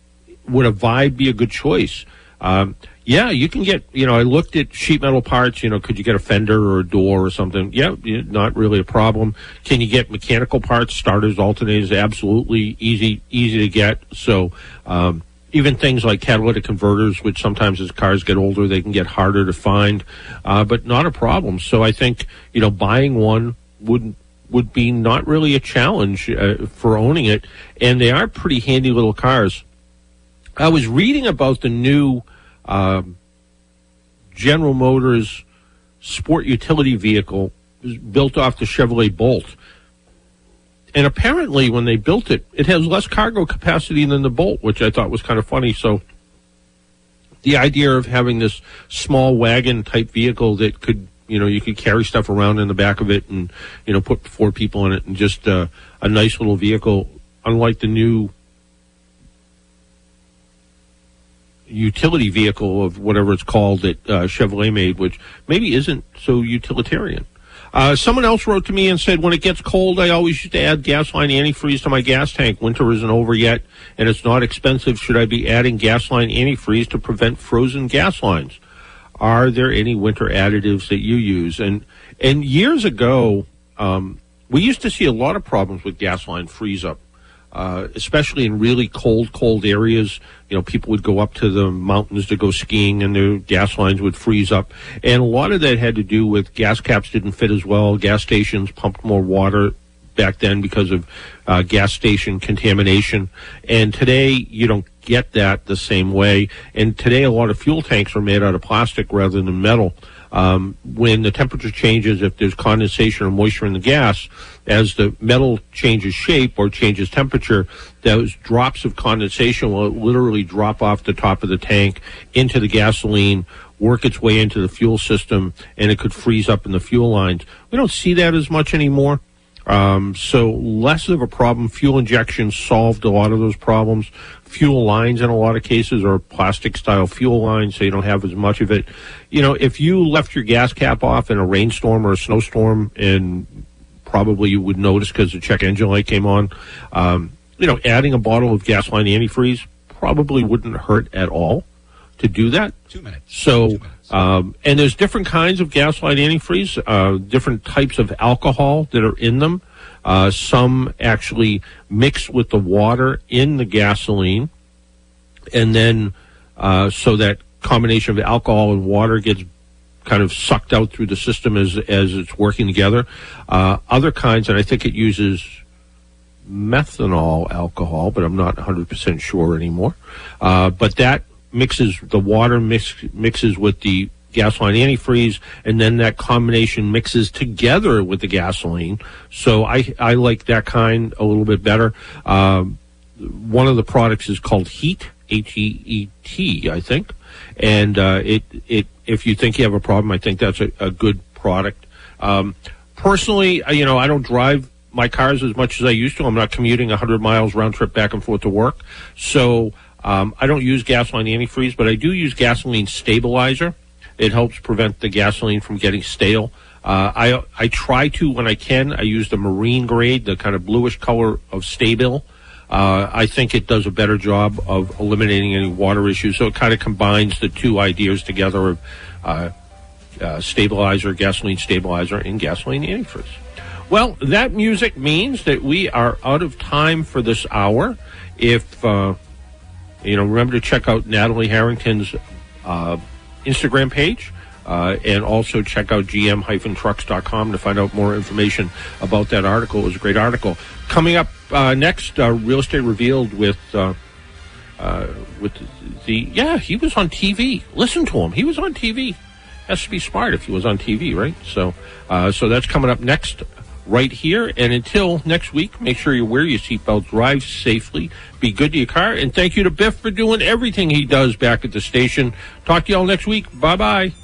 would a Vibe be a good choice? Um, yeah, you can get. You know, I looked at sheet metal parts. You know, could you get a fender or a door or something? Yeah, not really a problem. Can you get mechanical parts, starters, alternators? Absolutely easy, easy to get. So. Um, even things like catalytic converters, which sometimes as cars get older, they can get harder to find, uh, but not a problem. So I think you know buying one would would be not really a challenge uh, for owning it, and they are pretty handy little cars. I was reading about the new um, General Motors sport utility vehicle built off the Chevrolet Bolt. And apparently, when they built it, it has less cargo capacity than the Bolt, which I thought was kind of funny. So, the idea of having this small wagon type vehicle that could, you know, you could carry stuff around in the back of it and, you know, put four people in it and just uh, a nice little vehicle, unlike the new utility vehicle of whatever it's called that uh, Chevrolet made, which maybe isn't so utilitarian. Uh, someone else wrote to me and said, when it gets cold, I always used to add Gasline antifreeze to my gas tank. Winter isn't over yet, and it's not expensive. Should I be adding Gasline antifreeze to prevent frozen gas lines? Are there any winter additives that you use? And and years ago, um, we used to see a lot of problems with gas line freeze up uh, especially in really cold, cold areas. You know, people would go up to the mountains to go skiing and their gas lines would freeze up. And a lot of that had to do with gas caps didn't fit as well. Gas stations pumped more water back then because of uh, gas station contamination. And today you don't get that the same way. And today a lot of fuel tanks are made out of plastic rather than metal. Um, when the temperature changes, if there's condensation or moisture in the gas, as the metal changes shape or changes temperature, those drops of condensation will literally drop off the top of the tank into the gasoline, work its way into the fuel system, and it could freeze up in the fuel lines. We don't see that as much anymore. Um, so less of a problem. Fuel injection solved a lot of those problems. Fuel lines in a lot of cases are plastic style fuel lines, so you don't have as much of it. You know, if you left your gas cap off in a rainstorm or a snowstorm, and probably you would notice because the check engine light came on, um, you know, adding a bottle of gasoline antifreeze probably wouldn't hurt at all to do that. Two minutes. So, um, and there's different kinds of gaslight antifreeze, uh, different types of alcohol that are in them. Uh, some actually mix with the water in the gasoline, and then uh, so that combination of alcohol and water gets kind of sucked out through the system as as it's working together. Uh, other kinds, and I think it uses methanol alcohol, but I'm not 100% sure anymore. Uh, but that mixes the water mix, mixes with the gasoline antifreeze, and then that combination mixes together with the gasoline. So I I like that kind a little bit better. Um, one of the products is called Heat, H E E T, I think, and uh, it it if you think you have a problem, I think that's a, a good product. Um, personally, uh, you know, I don't drive my cars as much as I used to. I'm not commuting 100 miles round trip back and forth to work, so um, I don't use gasoline antifreeze, but I do use gasoline stabilizer. It helps prevent the gasoline from getting stale. Uh, I I try to when I can. I use the marine grade, the kind of bluish color of Stabil. Uh, I think it does a better job of eliminating any water issues. So it kind of combines the two ideas together of uh, uh, stabilizer, gasoline stabilizer, and gasoline antifreeze. Well, that music means that we are out of time for this hour. If uh, you know, remember to check out Natalie Harrington's uh, Instagram page. Uh, and also check out gm-trucks.com to find out more information about that article. It was a great article. Coming up uh, next, uh, Real Estate Revealed with uh, uh, with the yeah, he was on TV. Listen to him. He was on TV. Has to be smart if he was on TV, right? So, uh, so that's coming up next right here. And until next week, make sure you wear your seatbelt, drive safely, be good to your car, and thank you to Biff for doing everything he does back at the station. Talk to y'all next week. Bye bye.